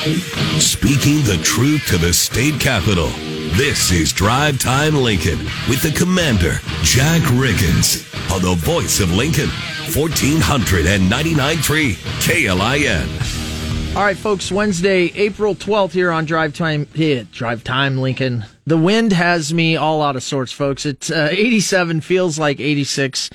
Speaking the truth to the state capitol. This is Drive Time Lincoln with the commander, Jack Riggins, on the voice of Lincoln, 1499.3 KLIN. All right, folks, Wednesday, April 12th here on Drive Time, yeah, Drive Time Lincoln. The wind has me all out of sorts, folks. It's uh, 87, feels like 86,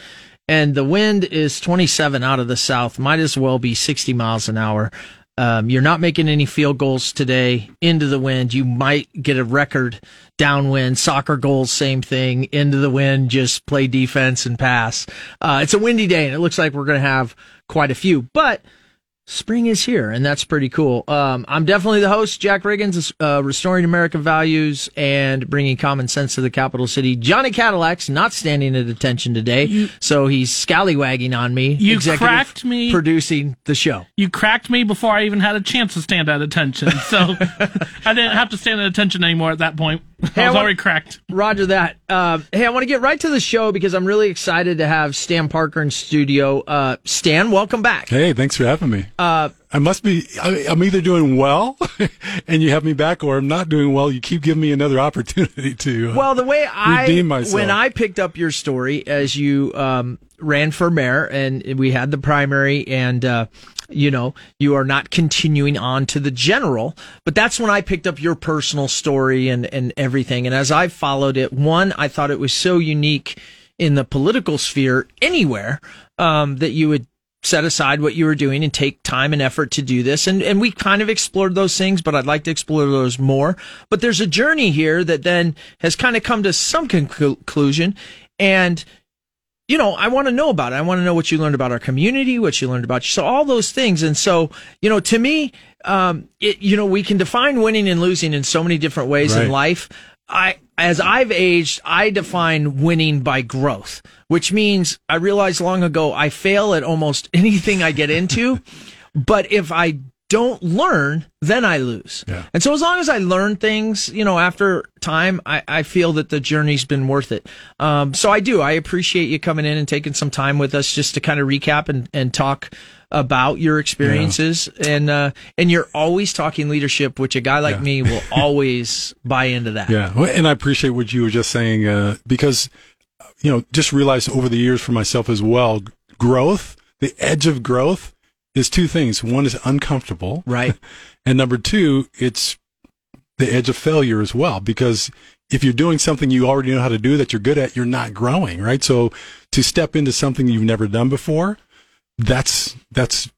and the wind is 27 out of the south. Might as well be 60 miles an hour. Um, you're not making any field goals today into the wind. You might get a record downwind. Soccer goals, same thing. Into the wind, just play defense and pass. Uh, it's a windy day, and it looks like we're going to have quite a few. But spring is here, and that's pretty cool. Um, I'm definitely the host, Jack Riggins, uh, restoring American values and bringing common sense to the capital city. Johnny Cadillac's not standing at attention today, You- so he's scallywagging on me. You executive cracked me. producing the show. You cracked me before I even had a chance to stand at attention, so I didn't have to stand at attention anymore at that point. Hey, I I was want- already cracked. Roger that. Uh, hey, I want to get right to the show because I'm really excited to have Stan Parker in studio. Uh, Stan, welcome back. Hey, thanks for having me. Uh, I must be, I, I'm either doing well and you have me back or I'm not doing well. You keep giving me another opportunity to. Uh, Well, the way I redeem myself. when I picked up your story as you um, ran for mayor and we had the primary and uh, you know you are not continuing on to the general, but that's when I picked up your personal story and and everything. And as I followed it, one I thought it was so unique in the political sphere anywhere um, that you would set aside what you were doing and take time and effort to do this. And, and we kind of explored those things, but I'd like to explore those more. But there's a journey here that then has kind of come to some conclusion. And, you know, I want to know about it. I want to know what you learned about our community, what you learned about you. So all those things. And so, you know, to me, um, it, you know, we can define winning and losing in so many different ways in life. I, as I've aged, I define winning by growth, which means I realized long ago I fail at almost anything I get into. but if I don't learn, then I lose. Yeah. And so as long as I learn things, you know, after time, I, I feel that the journey's been worth it. Um, so I do. I appreciate you coming in and taking some time with us just to kind of recap and, and talk about your experiences. And, uh, and you're always talking leadership, which a guy like Yeah. me will always buy into that. yeah. And I appreciate what you were just saying, uh, because, you know, just realized over the years for myself as well, growth, the edge of growth is two things. One is uncomfortable. Right. And number two, it's the edge of failure as well, because if you're doing something you already know how to do that you're good at, you're not growing, right? So to step into something you've never done before, that's, that's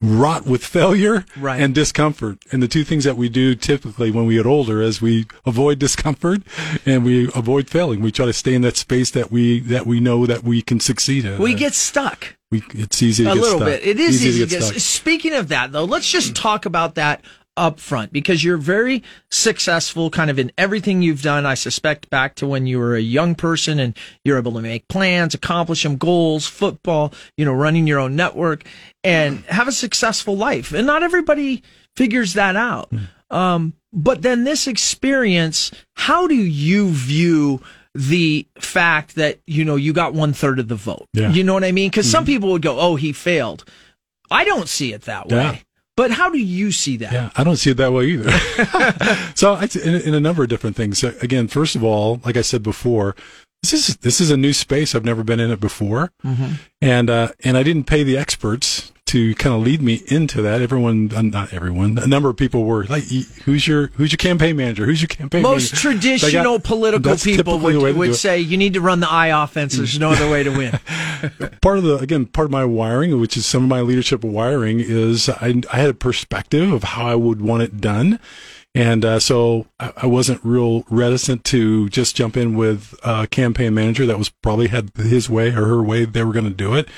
wrought with failure Right. and discomfort. And the two things that we do typically when we get older is we avoid discomfort and we avoid failing. We try to stay in that space that we, that we know that we can succeed in. We get stuck. we, it's easy to a little stuck. bit. It is easy, to to get get stuck. Speaking of that, though, let's just talk about that up front because you're very successful kind of in everything you've done. I suspect back to when you were a young person and you're able to make plans, accomplish them, goals, football, you know, running your own network and have a successful life. And not everybody figures that out. Um, but then this experience, how do you view the fact that, you know, you got one third of the vote? Yeah. You know what I mean? Because some people would go, oh, he failed. I don't see it that way. Yeah. But how do you see that? Yeah, I don't see it that way either. so I, in, in a number of different things. So again, first of all, like I said before, this is this is a new space. I've never been in it before, and uh, and I didn't pay the experts to kind of lead me into that. Everyone, uh, not everyone, a number of people were like, "Who's your who's your campaign manager? Who's your campaign Most manager?" traditional I- political people typically the way would, would say you need to run the I offense. There's no other way to win. part of the again part of my wiring which is some of my leadership wiring is i, I had a perspective of how i would want it done and uh, so I, wasn't real reticent to just jump in with a campaign manager that was probably had his way or her way they were going to do it.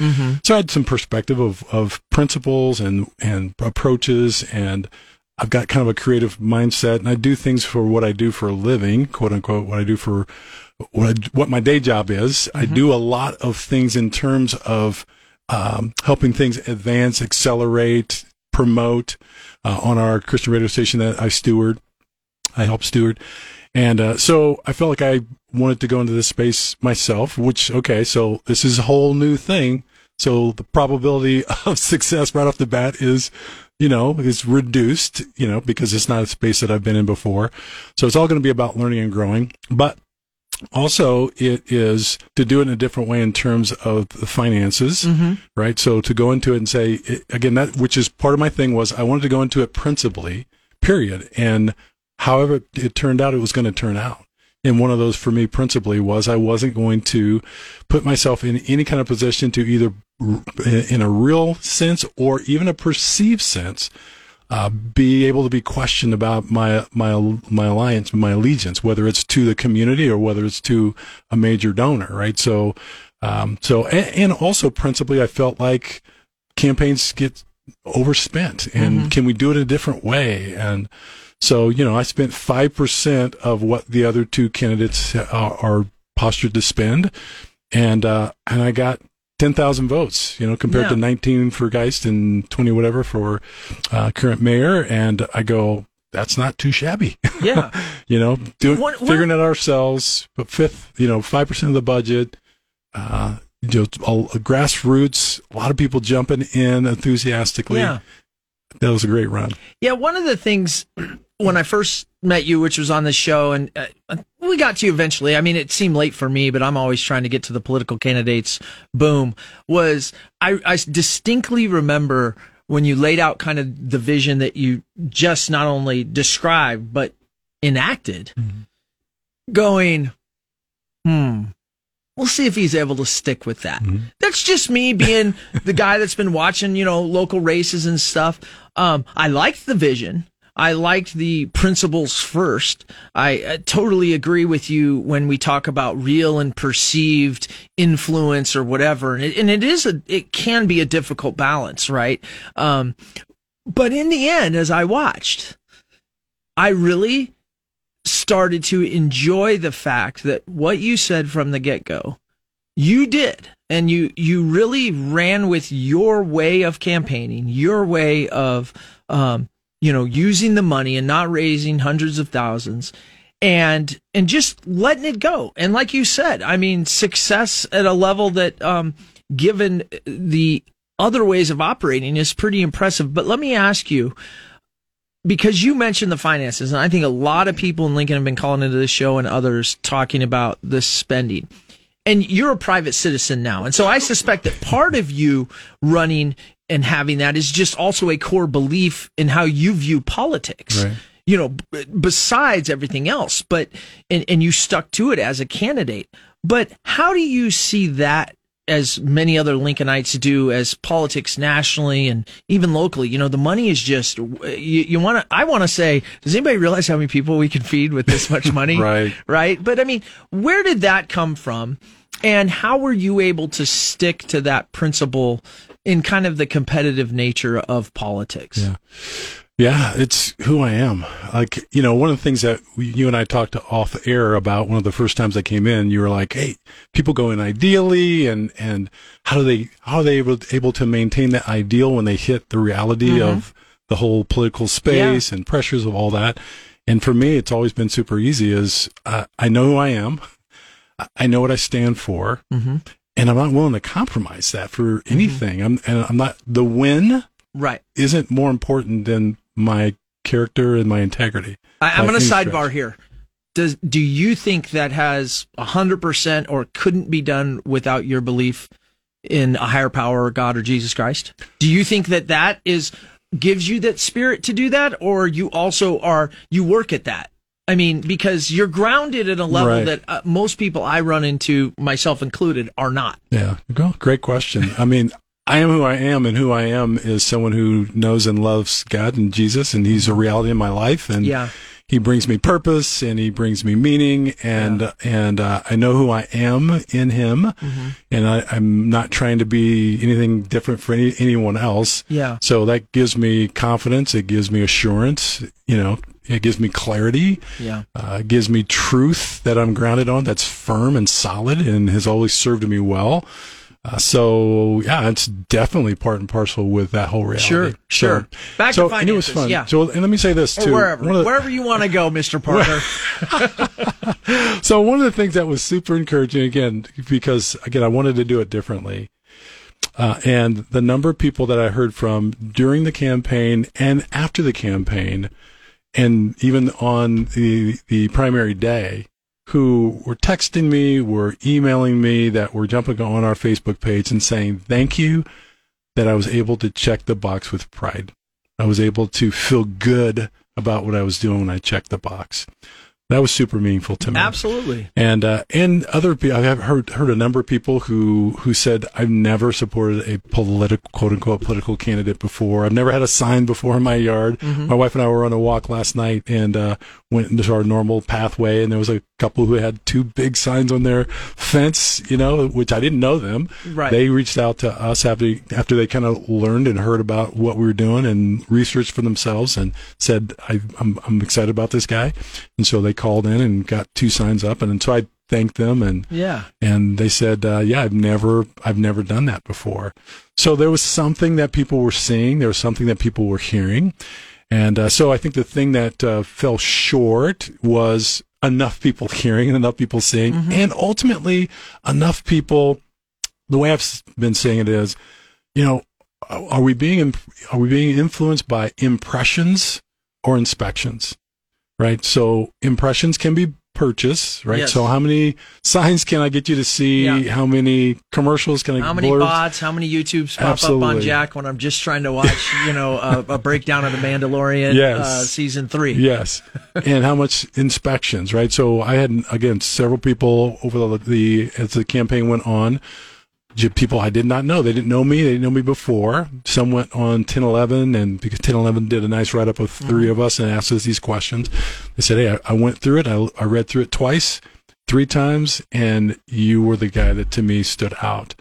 So i had some perspective of, of principles and and approaches and I've got kind of a creative mindset and I do things for what I do for a living, quote unquote, what I do for what, I, what my day job is. I do a lot of things in terms of um, helping things advance, accelerate, promote uh, on our Christian radio station that I steward. I help steward. And uh, so I felt like I wanted to go into this space myself, which, okay, so this is a whole new thing. So the probability of success right off the bat is you know, is reduced, you know, because it's not a space that I've been in before. So it's all going to be about learning and growing. But also it is to do it in a different way in terms of the finances Mm-hmm. right? So to go into it and say again that which is part of my thing was i wanted to go into it principally period. And however it turned out it was going to turn out. And one of those for me principally was i wasn't going to put myself in any kind of position to either in a real sense or even a perceived sense uh, be able to be questioned about my my my alliance, my allegiance, whether it's to the community or whether it's to a major donor, right? So, um, so and, and also principally, I felt like campaigns get overspent, and can we do it a different way? And so, you know, I spent five percent of what the other two candidates are, are postured to spend, and uh, and I got. 10,000 votes, you know, compared Yeah. to 19 for Geist and 20 whatever for uh, current mayor. And I go, that's not too shabby. Yeah. you know, doing, What- what- figuring it ourselves, but fifth, you know, 5% of the budget, uh, you know, all, grassroots, a lot of people jumping in enthusiastically. Yeah. That was a great run. Yeah, one of the things when I first met you, which was on the show, and uh, we got to you eventually. I mean, it seemed late for me, but I'm always trying to get to the political candidates. Boom. Was I, I distinctly remember when you laid out kind of the vision that you just not only described, but enacted, going, hmm, we'll see if he's able to stick with that. That's just me being the guy that's been watching, you know, local races and stuff. Um, I liked the vision. I liked the principles first. I uh, totally agree with you when we talk about real and perceived influence or whatever. And it, and it is a, it can be a difficult balance, right? Um, but in the end, as I watched, I really started to enjoy the fact that what you said from the get go, you did. And you, you really ran with your way of campaigning, your way of, um, you know, using the money and not raising hundreds of thousands and, and just letting it go. And like you said, I mean, success at a level that, um, given the other ways of operating is pretty impressive. But let me ask you, because you mentioned the finances, and I think a lot of people in Lincoln have been calling into this show and others talking about the spending. And you're a private citizen now. And so I suspect that part of you running and having that is just also a core belief in how you view politics. Right. You know, b- besides everything else, but, and, and you stuck to it as a candidate. But how do you see that as many other Lincolnites do as politics nationally and even locally. You know, the money is just, you, you want to, I want to say, does anybody realize how many people we can feed with this much money? Right. Right. But I mean, where did that come from? And how were you able to stick to that principle in kind of the competitive nature of politics? Yeah. Yeah, it's who I am. Like, you know, one of the things that we, you and I talked off air about one of the first times I came in, you were like, Hey, people go in ideally and, and how do they, how are they able, able to maintain that ideal when they hit the reality of the whole political space and pressures of all that? And for me, it's always been super easy is, uh, I know who I am. I- I know what I stand for Mm-hmm. And I'm not willing to compromise that for mm-hmm. anything. I'm, and I'm not, the win Right. isn't more important than my character and my integrity. I, I'm By going to sidebar stretch. here. Does do you think that has hundred percent or couldn't be done without your belief in a higher power or God or Jesus Christ? Do you think that that is gives you that spirit to do that, or you also are you work at that? I mean, because you're grounded at a level Right. that uh, most people I run into, myself included, are not. Yeah. Great question. I mean, I am who I am, and who I am is someone who knows and loves God and Jesus, and He's a reality in my life. And Yeah. He brings me purpose, and He brings me meaning, and and uh, I know who I am in Him, Mm-hmm. and I, I'm not trying to be anything different for any, anyone else. Yeah. So that gives me confidence. It gives me assurance. You know, it gives me clarity. Yeah. uh, it gives me truth that I'm grounded on that's firm and solid and has always served me well. Uh, so yeah, it's definitely part and parcel with that whole reality. Sure, So- sure. Back to so, and it was fun. yeah. So and let me say this Or too. wherever, the- wherever you want to go, Mister Parker. so one of the things that was super encouraging again, because again, I wanted to do it differently. Uh, and the number of people that I heard from during the campaign and after the campaign, and even on the the primary day, who were texting me, were emailing me, that were jumping on our Facebook page and saying thank you that I was able to check the box with pride. I was able to feel good about what I was doing when I checked the box. That was super meaningful to me. Absolutely. And uh, and other people, I've heard heard a number of people who who said I've never supported a political quote unquote political candidate before. I've never had a sign before in my yard. Mm-hmm. My wife and I were on a walk last night and uh, went into our normal pathway, and there was a couple who had two big signs on their fence, you know, which I didn't know them. Right. They reached out to us after after they kind of learned and heard about what we were doing and researched for themselves and said, I, I'm I'm excited about this guy, and so they called in and got two signs up, and, and so I thanked them and Yeah. and they said, uh, "Yeah, I've never, I've never done that before." So there was something that people were seeing. There was something that people were hearing, and uh, so I think the thing that uh, fell short was enough people hearing and enough people seeing, and ultimately enough people. The way I've been saying it is, you know, are we being are we being influenced by impressions or inspections? Right. So impressions can be purchase, right? Yes. So how many signs can I get you to see? Yeah. How many commercials can I How many bots? How many YouTubes pop up on Jack when I'm just trying to watch, you know, a, a breakdown of the Mandalorian Yes. uh, season three? Yes, and how much inspections, right? So I had again several people over the, the as the campaign went on, people I did not know. They didn't know me. They didn't know me before. Some went on 1011, and because 1011 did a nice write up of 3 of us and asked us these questions, they said, "Hey, I, I went through it. I, I read through it twice." Three times, and you were the guy that to me stood out.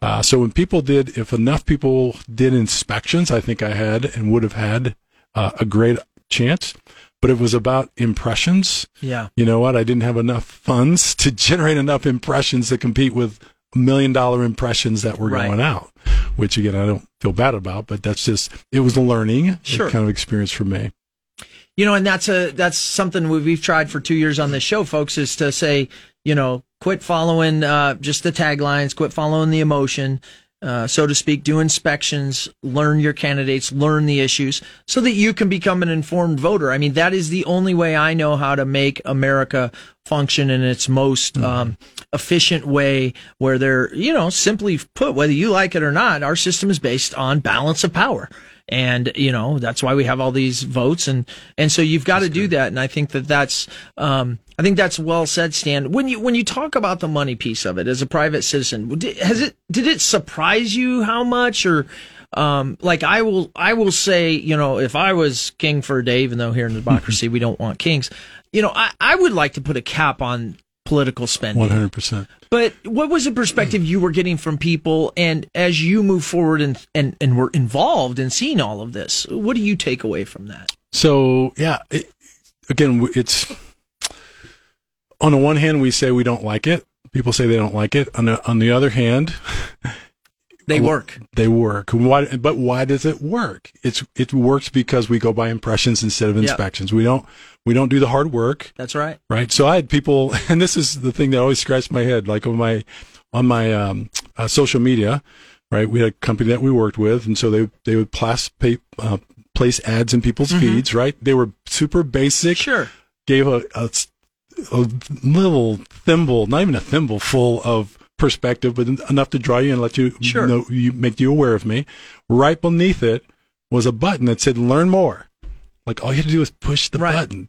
Uh, so when people did, if enough people did inspections, I think I had and would have had uh, a great chance. But it was about impressions. Yeah. You know what? I didn't have enough funds to generate enough impressions to compete with million dollar impressions that were Right. going out, which again, I don't feel bad about, but that's just, it was a learning Sure. kind of experience for me. You know, and that's a that's something we- we've tried for two years on this show, folks, is to say, you know, quit following uh, just the taglines, quit following the emotion, uh, so to speak. Do inspections, learn your candidates, learn the issues, so that you can become an informed voter. I mean, that is the only way I know how to make America function in its most um, efficient way, where they're, you know, simply put, whether you like it or not, our system is based on balance of power and you know that's why we have all these votes. And and so you've got to do that. And i think that that's um i think that's well said stan. When you when you talk about the money piece of it as a private citizen did, has it did it surprise you how much? Or um like i will i will say you know if i was king for a day even though here in democracy we don't want kings you know i i would like to put a cap on political spending 100%. but what was the perspective you were getting from people, and as you move forward and and and were involved in seeing all of this, what do you take away from that? So yeah, it, again, it's on the one hand we say we don't like it. People say they don't like it. On the on the other hand, They work. they work. Why? But why does it work? It's it works because we go by impressions instead of Yep. inspections. We don't we don't do the hard work, That's right. right? So I had people, and this is the thing that always scratched my head. Like on my on my um, uh, social media, right? We had a company that we worked with, and so they they would place pay, uh, place ads in people's feeds, right? They were super basic Sure. gave a, a, a little thimble, not even a thimble full of perspective, but enough to draw you and let you Sure. know, you make you aware of me. Right beneath it was a button that said "Learn more." Like all you had to do was push the Right. button,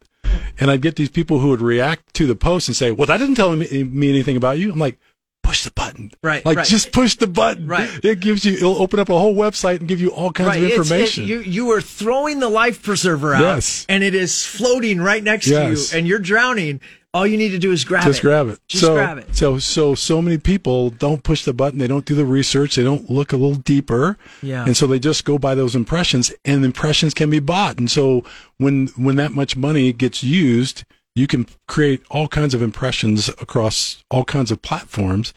and I'd get these people who would react to the post and say, "Well, that didn't tell me, me anything about you." I'm like. Push the button, Right, Like right. just push the button. Right. It gives you. It'll open up a whole website and give you all kinds of It's- it- information. you you are throwing the life preserver out, Yes. and it is floating right next Yes. to you, and you're drowning. All you need to do is grab just it. grab it. Just so, grab it. So, so, so many people don't push the button. They don't do the research. They don't look a little deeper. Yeah. And so they just go by those impressions and impressions can be bought. And so when, when that much money gets used, you can create all kinds of impressions across all kinds of platforms.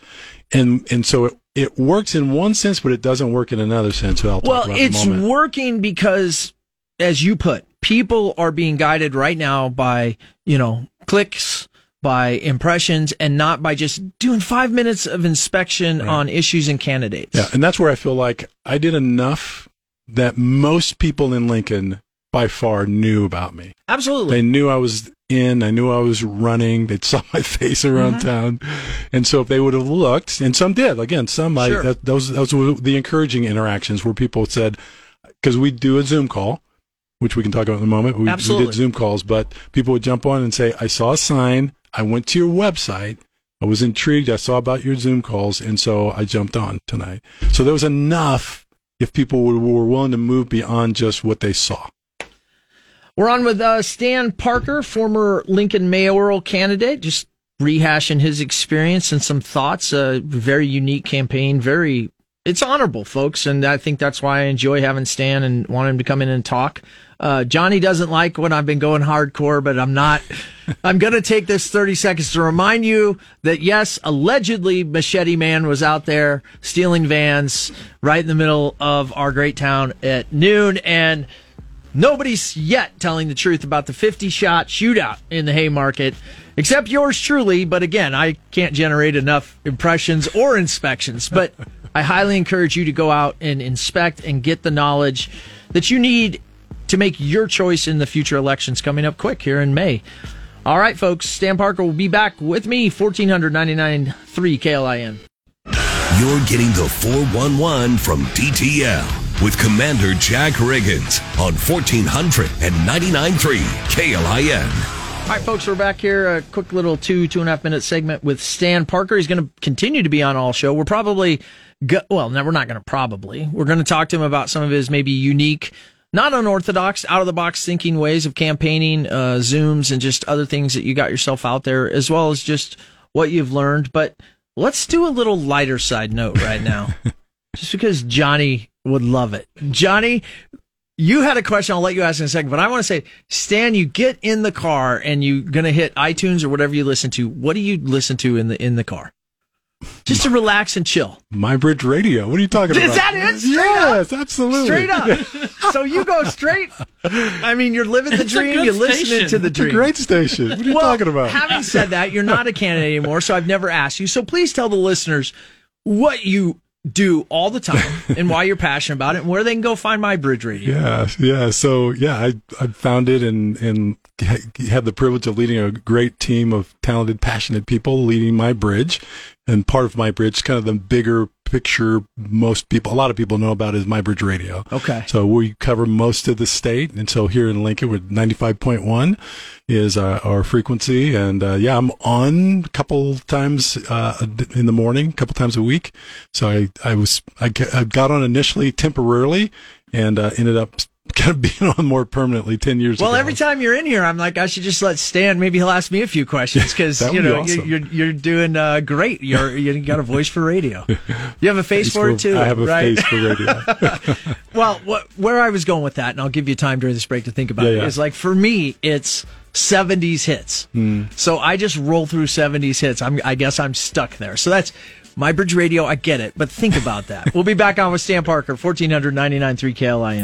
And, and so it, it works in one sense, but it doesn't work in another sense. Well, about in a it's working because, as you put, people are being guided right now by, you know, clicks, by impressions and not by just doing five minutes of inspection on issues and candidates. Yeah, and that's where I feel like I did enough that most people in Lincoln by far knew about me. Absolutely. They knew I was in. I knew I was running. They saw my face around Mm-hmm. town, and so if they would have looked, and some did. Again, some Sure. I that, those those were the encouraging interactions where people said, because we do a Zoom call, which we can talk about in a moment. We, we did Zoom calls, but people would jump on and say, "I saw a sign. I went to your website." I was intrigued. I saw about your Zoom calls, and so I jumped on tonight. So there was enough if people were, were willing to move beyond just what they saw. We're on with uh, Stan Parker, former Lincoln mayoral candidate, just rehashing his experience and some thoughts. A very unique campaign, very it's honorable, folks, and I think that's why I enjoy having Stan and want him to come in and talk. Uh, Johnny doesn't like when I've been going hardcore, but I'm not. I'm going to take this 30 seconds to remind you that yes, allegedly Machete Man was out there stealing vans right in the middle of our great town at noon, and Nobody's yet telling the truth about the 50 shot shootout in the Haymarket, except yours truly. But again, I can't generate enough impressions or inspections. But I highly encourage you to go out and inspect and get the knowledge that you need to make your choice in the future elections coming up quick here in May. All right, folks, Stan Parker will be back with me, 1499 3 KLIN. You're getting the 411 from DTL with Commander Jack Riggins on 1499.3 KLIN. All right, folks, we're back here. A quick little two, two and a half minute segment with Stan Parker. He's going to continue to be on all show. We're probably, go- well, no, we're not going to probably. We're going to talk to him about some of his maybe unique, not unorthodox, out of the box thinking ways of campaigning, uh, Zooms, and just other things that you got yourself out there, as well as just what you've learned. But let's do a little lighter side note right now, just because Johnny would love it. Johnny, you had a question. I'll let you ask in a second, but I want to say, Stan, you get in the car and you're gonna hit iTunes or whatever you listen to. What do you listen to in the in the car? Just to relax and chill. My Bridge Radio. What are you talking about? Is that it? Straight yes, absolutely. Straight up. so you go straight. I mean, you're living the It's dream. You're listening station. to the It's a dream. great station. What are you well, talking about? having said that, you're not a candidate anymore, so I've never asked you. So please tell the listeners what you do all the time and why you're passionate about it and where they can go find my bridge radio. Yeah, yeah. So yeah, I I founded and and had the privilege of leading a great team of talented, passionate people leading my bridge, and part of my bridge, kind of the bigger picture. Most people, a lot of people know about is my bridge radio. Okay. So we cover most of the state, and so here in Lincoln, we're ninety five point one is uh, our frequency, and uh, yeah, I'm on a couple times uh, in the morning, a couple times a week. So I I was I, I got on initially temporarily, and uh, ended up kind of being on more permanently ten years Well, ago. every time you're in here, I'm like, I should just let Stan. Maybe he'll ask me a few questions because you know awesome. you're, you're doing uh, great. You're you got a voice for radio. You have a face, for it too. I have a right? face for radio. Well, what, where I was going with that, and I'll give you time during this break to think about Yeah, it, yeah. is like for me, it's 70s hits. Hmm. So I just roll through 70s hits. I'm, I guess I'm stuck there. So that's my bridge radio. I get it, but think about that. we'll be back on with Stan Parker, 1499.3 KLIN.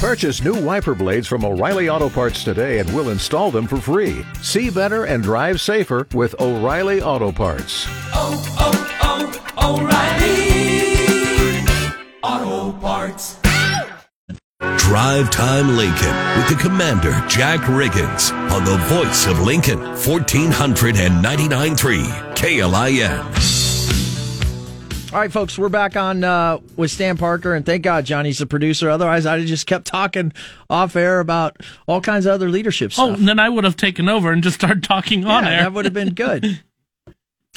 Purchase new wiper blades from O'Reilly Auto Parts today and we'll install them for free. See better and drive safer with O'Reilly Auto Parts. Oh, oh, oh, O'Reilly Auto Parts. Drive Time Lincoln with the Commander Jack Riggins on the voice of Lincoln 1499.3 KLIN. All right, folks, we're back on uh, with Stan Parker, and thank God Johnny's the producer. Otherwise, I'd have just kept talking off air about all kinds of other leadership Oh, stuff. and then I would have taken over and just started talking on yeah, air. that would have been good.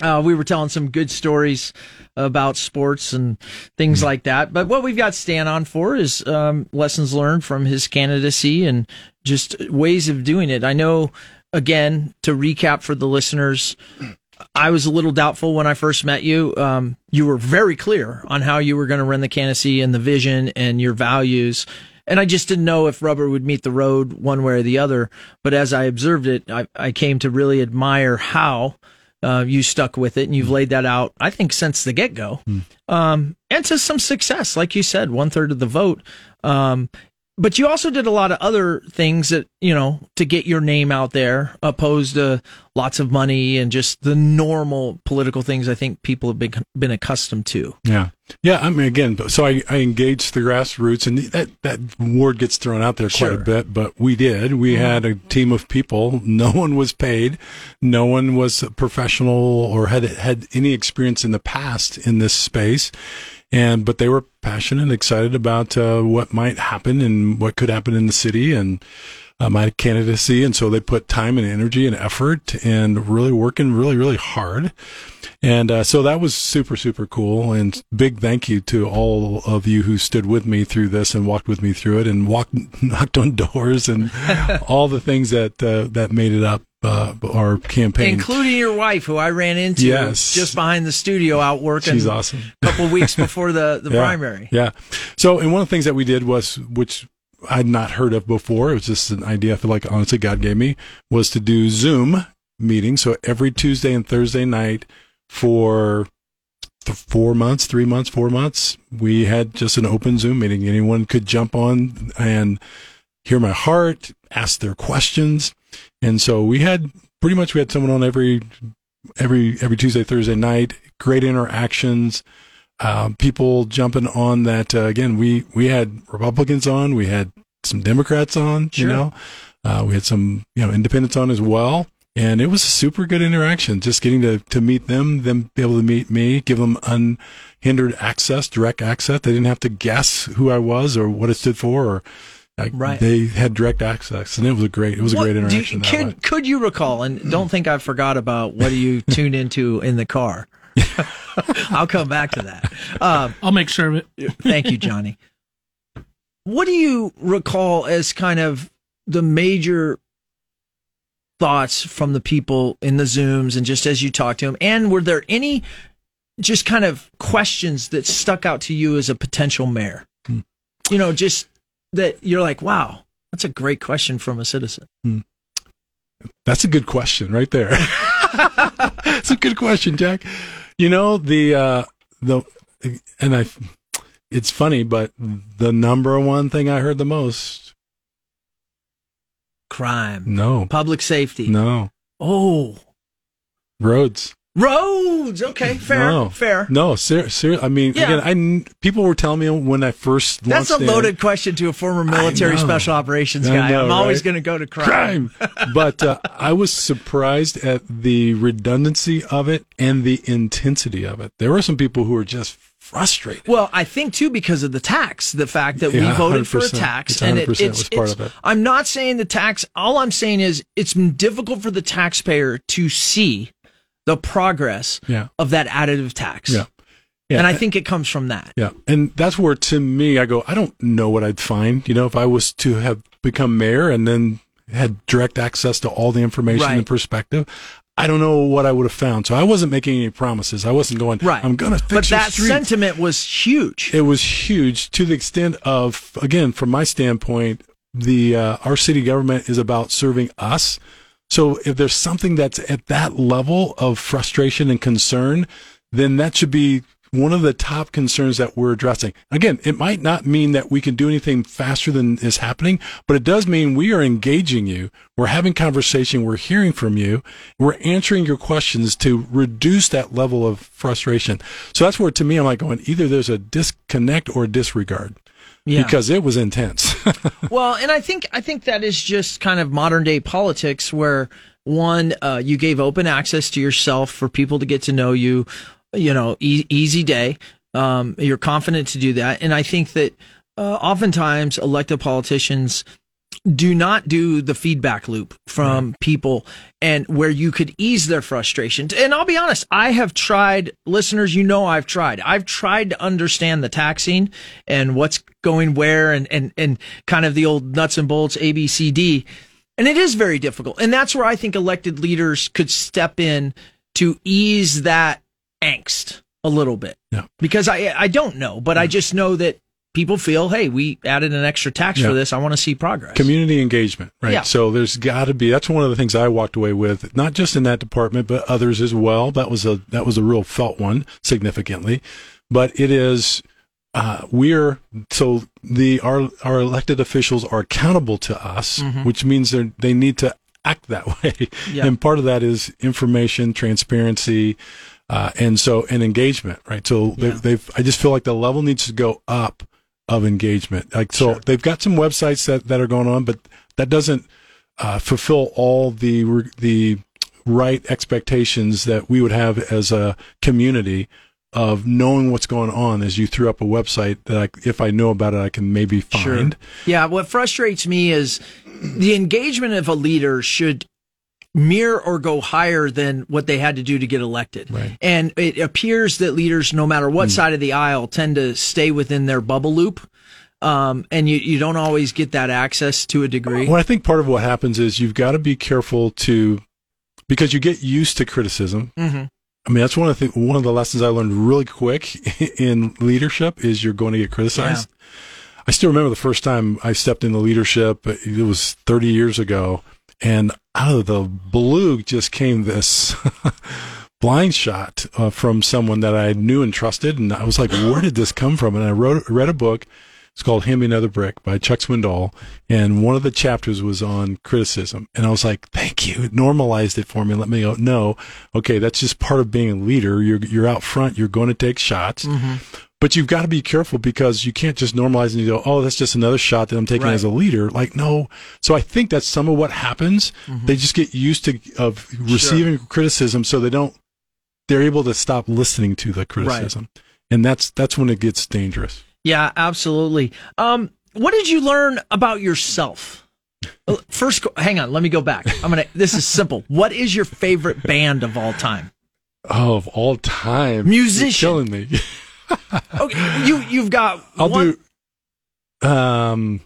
Uh, we were telling some good stories about sports and things like that. But what we've got Stan on for is um, lessons learned from his candidacy and just ways of doing it. I know again, to recap for the listeners, I was a little doubtful when I first met you. Um, you were very clear on how you were going to run the candidacy and the vision and your values. And I just didn't know if rubber would meet the road one way or the other. But as I observed it, I, I came to really admire how uh, you stuck with it and you've laid that out, I think, since the get go. Um, and to some success, like you said, one third of the vote. Um, but you also did a lot of other things that you know to get your name out there opposed to lots of money and just the normal political things i think people have been, been accustomed to Yeah. Yeah. I mean, again, so I, I engaged the grassroots and that, that word gets thrown out there quite Sure. a bit, but we did. We mm-hmm. had a team of people. No one was paid. No one was a professional or had, had any experience in the past in this space. And, but they were passionate, and excited about, uh, what might happen and what could happen in the city and, uh, my candidacy. And so they put time and energy and effort and really working really, really hard. And uh, so that was super, super cool. And big thank you to all of you who stood with me through this and walked with me through it and walked, knocked on doors and all the things that uh, that made it up uh, our campaign. including your wife who i ran into Yes. just behind the studio out working She's awesome. a couple weeks before the, the Yeah. primary Yeah. So, and one of the things that we did was, which I'd not heard of before, it was just an idea I feel like honestly God gave me, was to do Zoom meetings. So every Tuesday and Thursday night for th- four months, three months, four months, we had just an open Zoom meeting. Anyone could jump on and hear my heart, ask their questions. And so we had pretty much we had someone on every every every Tuesday, Thursday night. Great interactions. Uh, people jumping on that. Uh, again, we we had Republicans on. We had some Democrats on. Sure. You know, uh, we had some you know independents on as well. And it was a super good interaction. Just getting to to meet them, them be able to meet me, give them unhindered access, direct access. They didn't have to guess who I was or what it stood for, or like, Right. they had direct access, and it was a great it was a great do you- interaction. could, could you recall and don't think i forgot about what do you tune into in the car i'll come back to that um, I'll make sure of it. Thank you, Johnny. What do you recall as kind of the major thoughts from the people in the Zooms and just as you talked to them? And were there any just kind of questions that stuck out to you as a potential mayor? You know, just that you're like, wow, that's a great question from a citizen. That's a good question right there. That's a good question, Jack. You know, the, uh, the, and I, it's funny, but the number one thing I heard the most, Crime, no, public safety. no, Oh, roads. Roads. Okay, fair, no, fair. No, ser- ser- I mean, Yeah. again, I, people were telling me when I first That's a in- loaded question to a former military special operations guy. know, I'm always going to go to crime. crime. but uh, I was surprised at the redundancy of it and the intensity of it. There were some people who were just frustrated. Well, I think too because of the tax, the fact that we Yeah, voted for a 100%. tax, and it, it's, was part it's- of it. I'm not saying the tax. All I'm saying is it's difficult for the taxpayer to see the progress Yeah. of that additive tax. Yeah. Yeah. and I think it comes from that. Yeah. And that's where to me, I go, I don't know what I'd find. You know, if I was to have become mayor and then had direct access to all the information Right. and perspective, I don't know what I would have found. So I wasn't making any promises. I wasn't going, Right. I'm going to fix But that streets. sentiment was huge. it was huge to the extent of again from my standpoint the uh, our city government is about serving us so if there's something that's at that level of frustration and concern then that should be one of the top concerns that we're addressing. Again it might not mean that we can do anything faster than is happening but it does mean we are engaging you. We're having conversation. We're hearing from you. We're answering your questions to reduce that level of frustration. So that's where to me i'm like going either there's a disconnect or disregard Yeah. because it was intense well, and I think I think that is just kind of modern day politics where one uh, you gave open access to yourself for people to get to know you, you know, e- easy day. Um, you're confident to do that, and I think that uh, oftentimes elected politicians do not do the feedback loop from people and where you could ease their frustration. And I'll be honest, I have tried, listeners, you know, I've tried. I've tried to understand the taxing and what's going where and, and, and kind of the old nuts and bolts ABCD. And it is very difficult. And that's where I think elected leaders could step in to ease that angst a little bit. Yeah. Because I I don't know, but I just know that people feel, hey, we added an extra tax Yeah. for this. I want to see progress. community engagement, right? Yeah. So there's got to be. That's one of the things I walked away with, not just in that department, but others as well. That was a that was a real felt one significantly, but it is. Uh, we're so the our our elected officials are accountable to us, which means they they need to act that way, Yeah. and part of that is information transparency, uh, and so and engagement, right? So they've, they've I just feel like the level needs to go up of engagement. Like so, Sure. they've got some websites that, that are going on, but that doesn't uh, fulfill all the the right expectations that we would have as a community of knowing what's going on. As you threw up a website that I, if I know about it, I can maybe find. Yeah, what frustrates me is the engagement of a leader should mirror or go higher than what they had to do to get elected. Right. And it appears that leaders, no matter what side of the aisle, tend to stay within their bubble loop. Um, and you, you don't always get that access to a degree. Well, I think part of what happens is you've got to be careful to because you get used to criticism. Mhm. I mean, that's one of the one of the lessons I learned really quick in leadership is you're going to get criticized. I still remember the first time I stepped into leadership. It was 30 years ago, and out of the blue just came this blind shot uh, from someone that I knew and trusted, and I was like, "Where did this come from?" And I wrote read a book. It's called "Hand Me Another Brick" by Chuck Swindoll, and one of the chapters was on criticism. And I was like, "Thank you." It normalized it for me. Let me go. No, okay, that's just part of being a leader. You're you're out front. You're going to take shots. But you've got to be careful because you can't just normalize and you go, oh, that's just another shot that I'm taking Right. as a leader. Like, no. So I think that's some of what happens. They just get used to of receiving criticism, so they don't. They're able to stop listening to the criticism, and that's that's when it gets dangerous. Yeah, absolutely. Um, what did you learn about yourself? First, hang on. Let me go back. I'm gonna. This is simple. What is your favorite band of all time? Oh, of all time, Musician. You're killing me. Okay, you you've got. I'll one, do. Um,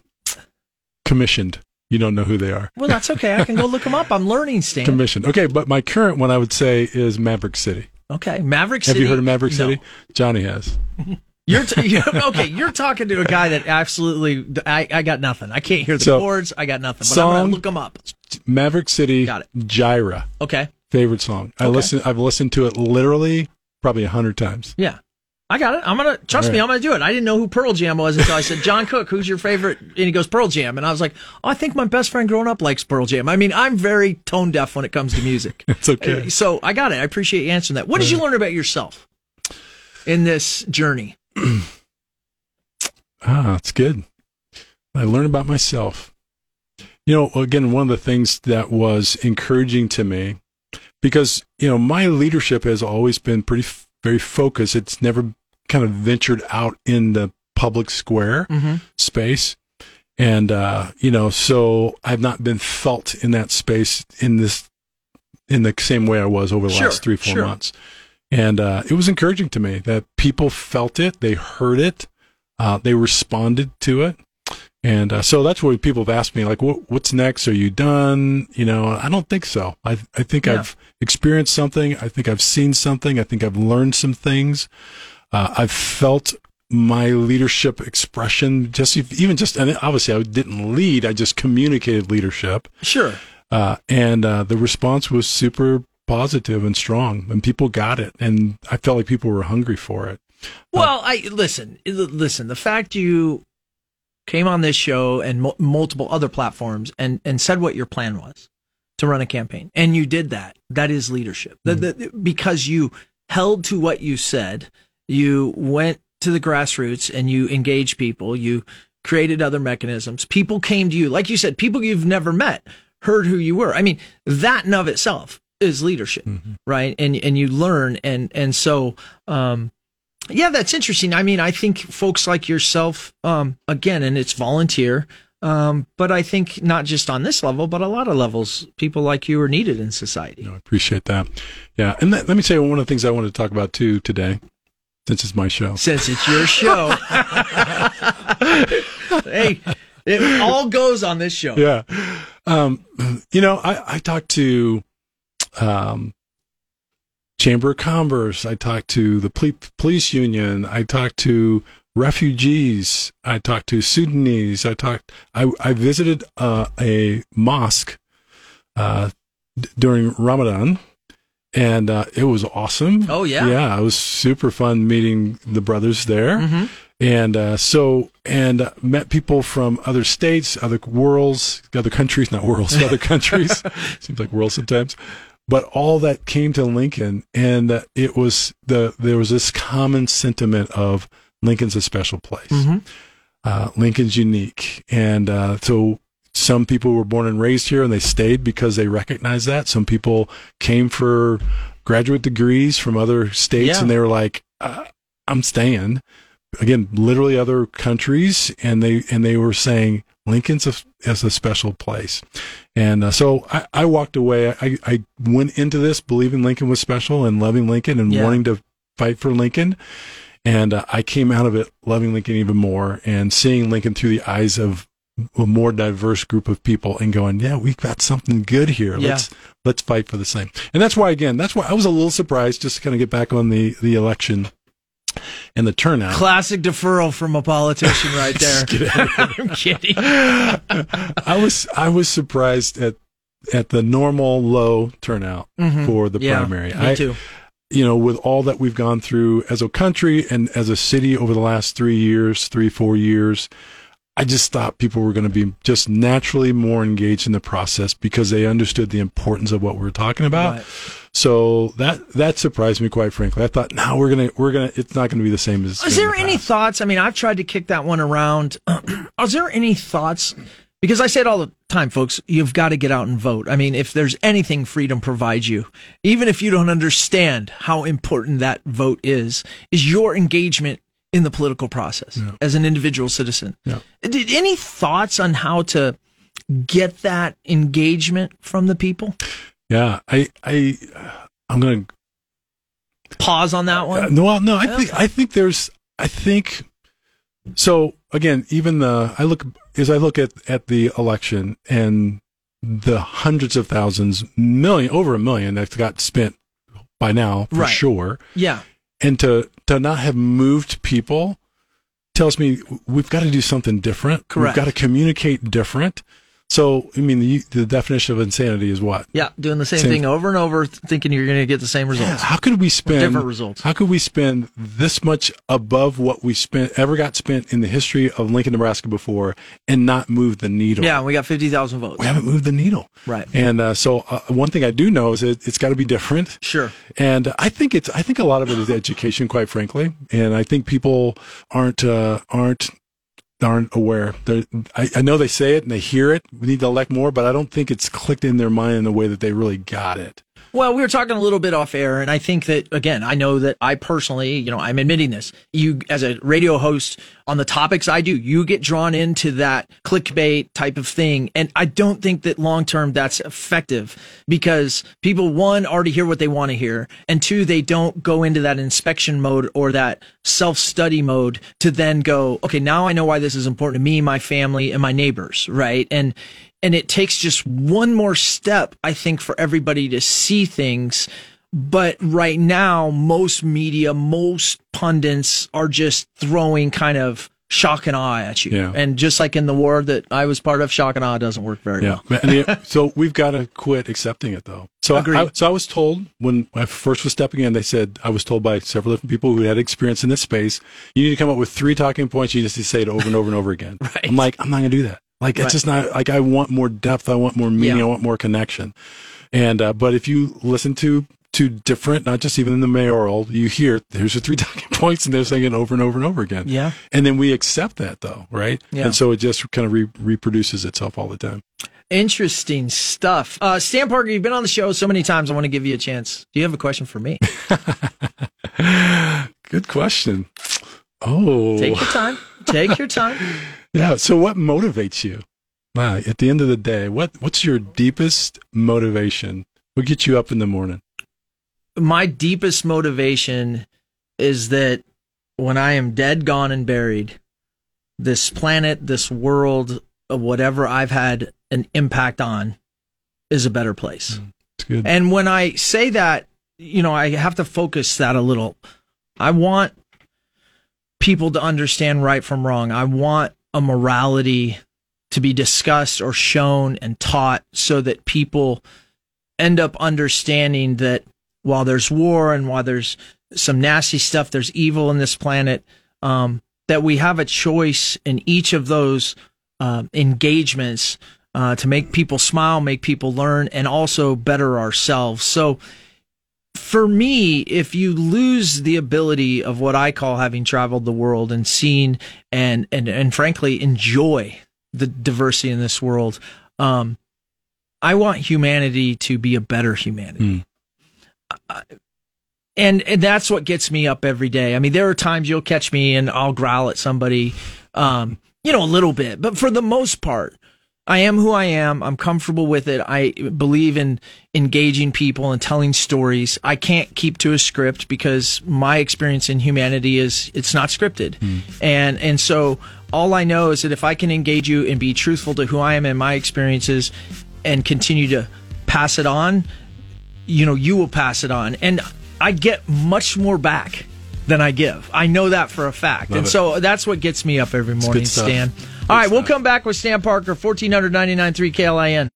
commissioned. You don't know who they are. Well, that's okay. I can go look them up. I'm learning, Stan. Commissioned. Okay, but my current one I would say is Maverick City. Okay, Maverick Have you heard of Maverick No. City? Johnny has. You're t- okay. You're talking to a guy that absolutely. I, I got nothing. I can't hear the So, chords. I got nothing. But I'm gonna song- look them up. Maverick City. Got it. Jireh. Okay. Favorite song. I Okay. listen. I've listened to it literally probably a hundred times. Yeah. I got it. I'm gonna trust All me. I'm gonna do it. I didn't know who Pearl Jam was until I said John Cook. Who's your favorite? And he goes Pearl Jam, and I was like, oh, I think my best friend growing up likes Pearl Jam. I mean, I'm very tone deaf when it comes to music. It's okay. So I got it. I appreciate you answering that. What did you learn about yourself in this journey? Ah, that's good. I learned about myself. You know, again, one of the things that was encouraging to me, because you know, my leadership has always been pretty, f- very focused. It's never kind of ventured out in the public square Mm-hmm. space, and uh, you know, so I've not been felt in that space in this in the same way I was over the Sure, last three, four sure. months. And uh, it was encouraging to me that people felt it, they heard it, uh, they responded to it. And uh, so that's where people have asked me, like, what, what's next? Are you done? You know, I don't think so. I, I think Yeah. I've experienced something. I think I've seen something. I think I've learned some things. Uh, I've felt my leadership expression, just even just, and obviously I didn't lead, I just communicated leadership. Sure. Uh, and uh, the response was super positive and strong, and people got it. And I felt like people were hungry for it. Well, I listen. Listen, the fact you came on this show and mo- multiple other platforms and and said what your plan was to run a campaign, and you did that. That is leadership. The- the- because you held to what you said. You went to the grassroots and you engaged people. You created other mechanisms. People came to you, like you said, people you've never met heard who you were. I mean, that in of itself is leadership, right? And and you learn and and so. um yeah, that's interesting. I mean, I think folks like yourself, um, again, and it's volunteer, um, but I think not just on this level, but a lot of levels, people like you are needed in society. I appreciate that. Yeah. And let, let me say one of the things I wanted to talk about too today, since it's my show. Since it's your show, hey, it all goes on this show. Yeah. Um, you know, I, I talked to, um, Chamber of Commerce. I talked to the ple- police union. I talked to refugees. I talked to Sudanese. I talked, I, I visited, uh, a mosque, uh, d- during Ramadan and, uh, it was awesome. Oh, yeah. Yeah. It was super fun meeting the brothers there Mm-hmm. and uh, so and uh, met people from other states, other worlds, other countries, not worlds, other countries. Seems like worlds sometimes, but all that came to Lincoln, and uh, it was the there was this common sentiment of Lincoln's a special place. Uh, Lincoln's unique, and uh, so. Some people were born and raised here and they stayed because they recognized that. Some people came for graduate degrees from other states Yeah. and they were like, uh, I'm staying again, literally other countries, and they and they were saying Lincoln's a, is a special place, and uh, so I, I walked away. I, I went into this believing Lincoln was special and loving Lincoln and Yeah. wanting to fight for Lincoln, and uh, I came out of it loving Lincoln even more and seeing Lincoln through the eyes of a more diverse group of people and going, yeah, we've got something good here. Yeah. Let's let's fight for the same. And that's why again, that's why I was a little surprised just to kind of get back on the the election and the turnout. Classic deferral from a politician right there. I'm kidding. I was I was surprised at at the normal low turnout for the Mm-hmm. Yeah, primary. me I, too. You know, with all that we've gone through as a country and as a city over the last three years, three four years, I just thought people were going to be just naturally more engaged in the process because they understood the importance of what we were talking about. Right. So that that surprised me quite frankly. I thought, now we're gonna we're gonna it's not gonna be the same as. Is there the any thoughts? I mean, I've tried to kick that one around. Is there any thoughts? Because I say it all the time, folks, you've got to get out and vote. I mean, if there's anything freedom provides you, even if you don't understand how important that vote is, is your engagement in the political process as an individual citizen. Yeah. Did any thoughts on how to get that engagement from the people? Yeah, I I I'm gonna Pause on that Uh, one. no, no. I think I think there's. I think so. Again, even the I look as I look at at the election and the hundreds of thousands, million over a million that got spent by now for Right. sure, Yeah. and to to not have moved people tells me we've got to do something different. Correct. We've got to communicate different. So, I mean, the, the definition of insanity is what? Yeah. Doing the same, Same- thing over and over, thinking you're going to get the same results. Yeah, How could we spend different results. How could we spend this much above what we spent ever got spent in the history of Lincoln, Nebraska before, and not move the needle? Yeah, we got 50,000 votes. we haven't moved the needle. Right. And uh, so, uh, one thing I do know is it, it's got to be different. Sure. And I think it's I think a lot of it is education, quite frankly. And I think people aren't uh, aren't aren't aware. I, I know they say it and they hear it. We need to elect more, but I don't think it's clicked in their mind in the way that they really got it. Well, we were talking a little bit off air, and I think that again, I know that I personally, you know, I'm admitting this. You, as a radio host, on the topics I do, you get drawn into that clickbait type of thing, and I don't think that long term that's effective because people one already hear what they want to hear, and two, they don't go into that inspection mode or that self study mode to then go, okay, now I know why this is important to me, my family, and my neighbors, right? And and it takes just one more step, I think, for everybody to see things. But right now, most media, most pundits are just throwing kind of shock and awe at you. Yeah. And just like in the war that I was part of, shock and awe doesn't work very Yeah. well. The- so we've got to quit accepting it though. So I, so I was told when I first was stepping in, they said, I was told by several different people who had experience in this space, you need to come up with three talking points. You just need to say it over and over and over again. Right. I'm like, I'm not going to do that. Like, Right. it's just not like I want more depth. I want more meaning. Yeah. I want more connection. And, uh, but if you listen to, to different, not just even in the mayoral, you hear there's the three talking points and they're saying it over and over and over again. Yeah. And then we accept that though, right? Yeah. And so it just kind of re- reproduces itself all the time. Interesting stuff. Uh, Stan Parker, you've been on the show so many times. I want to give you a chance. Do you have a question for me? Good question. Oh, Take your time. Take your time. yeah. So, what motivates you? Wow, at the end of the day, what what's your deepest motivation? What gets you up in the morning? my deepest motivation is that when I am dead, gone, and buried, this planet, this world, whatever I've had an impact on is a better place. Mm, it's good. And when I say that, you know, I have to focus that a little. I want people to understand right from wrong. I want a morality to be discussed or shown and taught so that people end up understanding that while there's war and while there's some nasty stuff, there's evil in this planet, um, that we have a choice in each of those um, engagements uh, to make people smile, make people learn, and also better ourselves. So, for me, if you lose the ability of what I call having traveled the world and seen and and and frankly enjoy the diversity in this world, um, I want humanity to be a better humanity. I- and, and that's what gets me up every day. I mean, there are times you'll catch me and I'll growl at somebody, um, you know, a little bit, but for the most part, I am who I am. I'm comfortable with it. I believe in engaging people and telling stories. I can't keep to a script because my experience in humanity is it's not scripted. Hmm. And and so all I know is that if I can engage you and be truthful to who I am and my experiences and continue to pass it on, you know, you will pass it on. And I get much more back than I give. I know that for a fact. and it. so that's what gets me up every morning, good stuff. Stan. All right, we'll come back with Stan Parker, 1499.3 KLIN.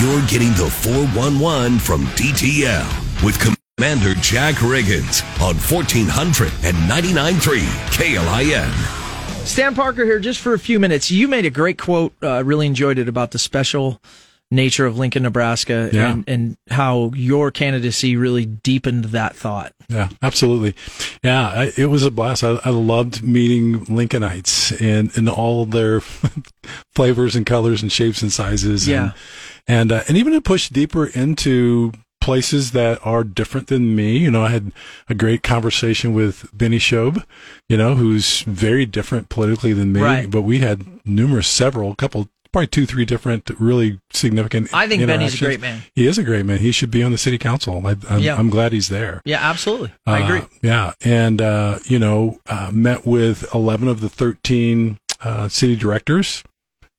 You're getting the 411 from DTL with Commander Jack Riggins on 1400 and 99.3 KLIN. Stan Parker here just for a few minutes. You made a great quote. Uh, really enjoyed it about the special nature of Lincoln, Nebraska, Yeah. and, and how your candidacy really deepened that thought. Yeah, absolutely. Yeah, I, it was a blast. I, I loved meeting Lincolnites and, and all their flavors and colors and shapes and sizes. Yeah. And, and, uh, and even to push deeper into places that are different than me. You know, I had a great conversation with Bennie Shobe, you know, who's very different politically than me, Right. but we had numerous, several, couple, probably two, three different really significant I think Bennie's a great man. He is a great man. He should be on the city council. I, I'm, Yeah. I'm glad he's there. Yeah, absolutely. I Uh, agree. yeah, and uh, you know, uh, met with eleven of the thirteen uh, city directors.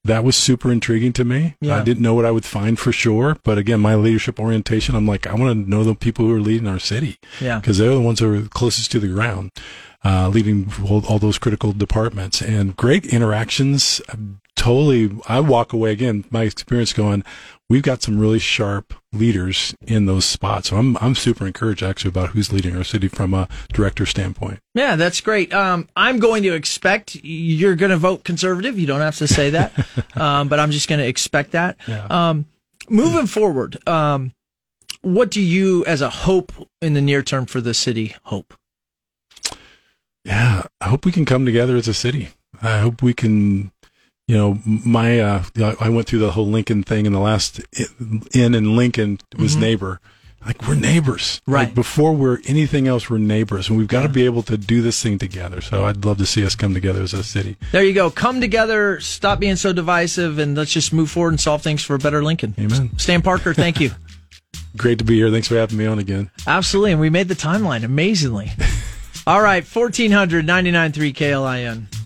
That was super intriguing to me. Yeah. I didn't know what I would find for sure, but again, my leadership orientation, I'm like, I want to know the people who are leading our city Yeah. because they're the ones who are closest to the ground, uh, leading all, all those critical departments and great interactions. Totally, I walk away again. My experience going, we've got some really sharp leaders in those spots. So I'm I'm super encouraged actually about who's leading our city from a director standpoint. Yeah, that's great. Um, I'm going to expect you're going to vote conservative. You don't have to say that, um, but I'm just going to expect that. Yeah. Um, moving forward, um, what do you, as a hope in the near term for the city, hope? Yeah, I hope we can come together as a city. I hope we can, you know, my, uh, I went through the whole Lincoln thing in the last inn in Lincoln was neighbor. Like we're neighbors. Mm-hmm. Right. Like, before we're anything else, we're neighbors and we've got to be able to do this thing together. So I'd love to see us come together as a city. There you go. Come together. Stop being so divisive, and let's just move forward and solve things for a better Lincoln. Amen. Stan Parker, thank you. Great to be here. Thanks for having me on again. Absolutely, and we made the timeline amazingly. All right, 1400 993 KLIN.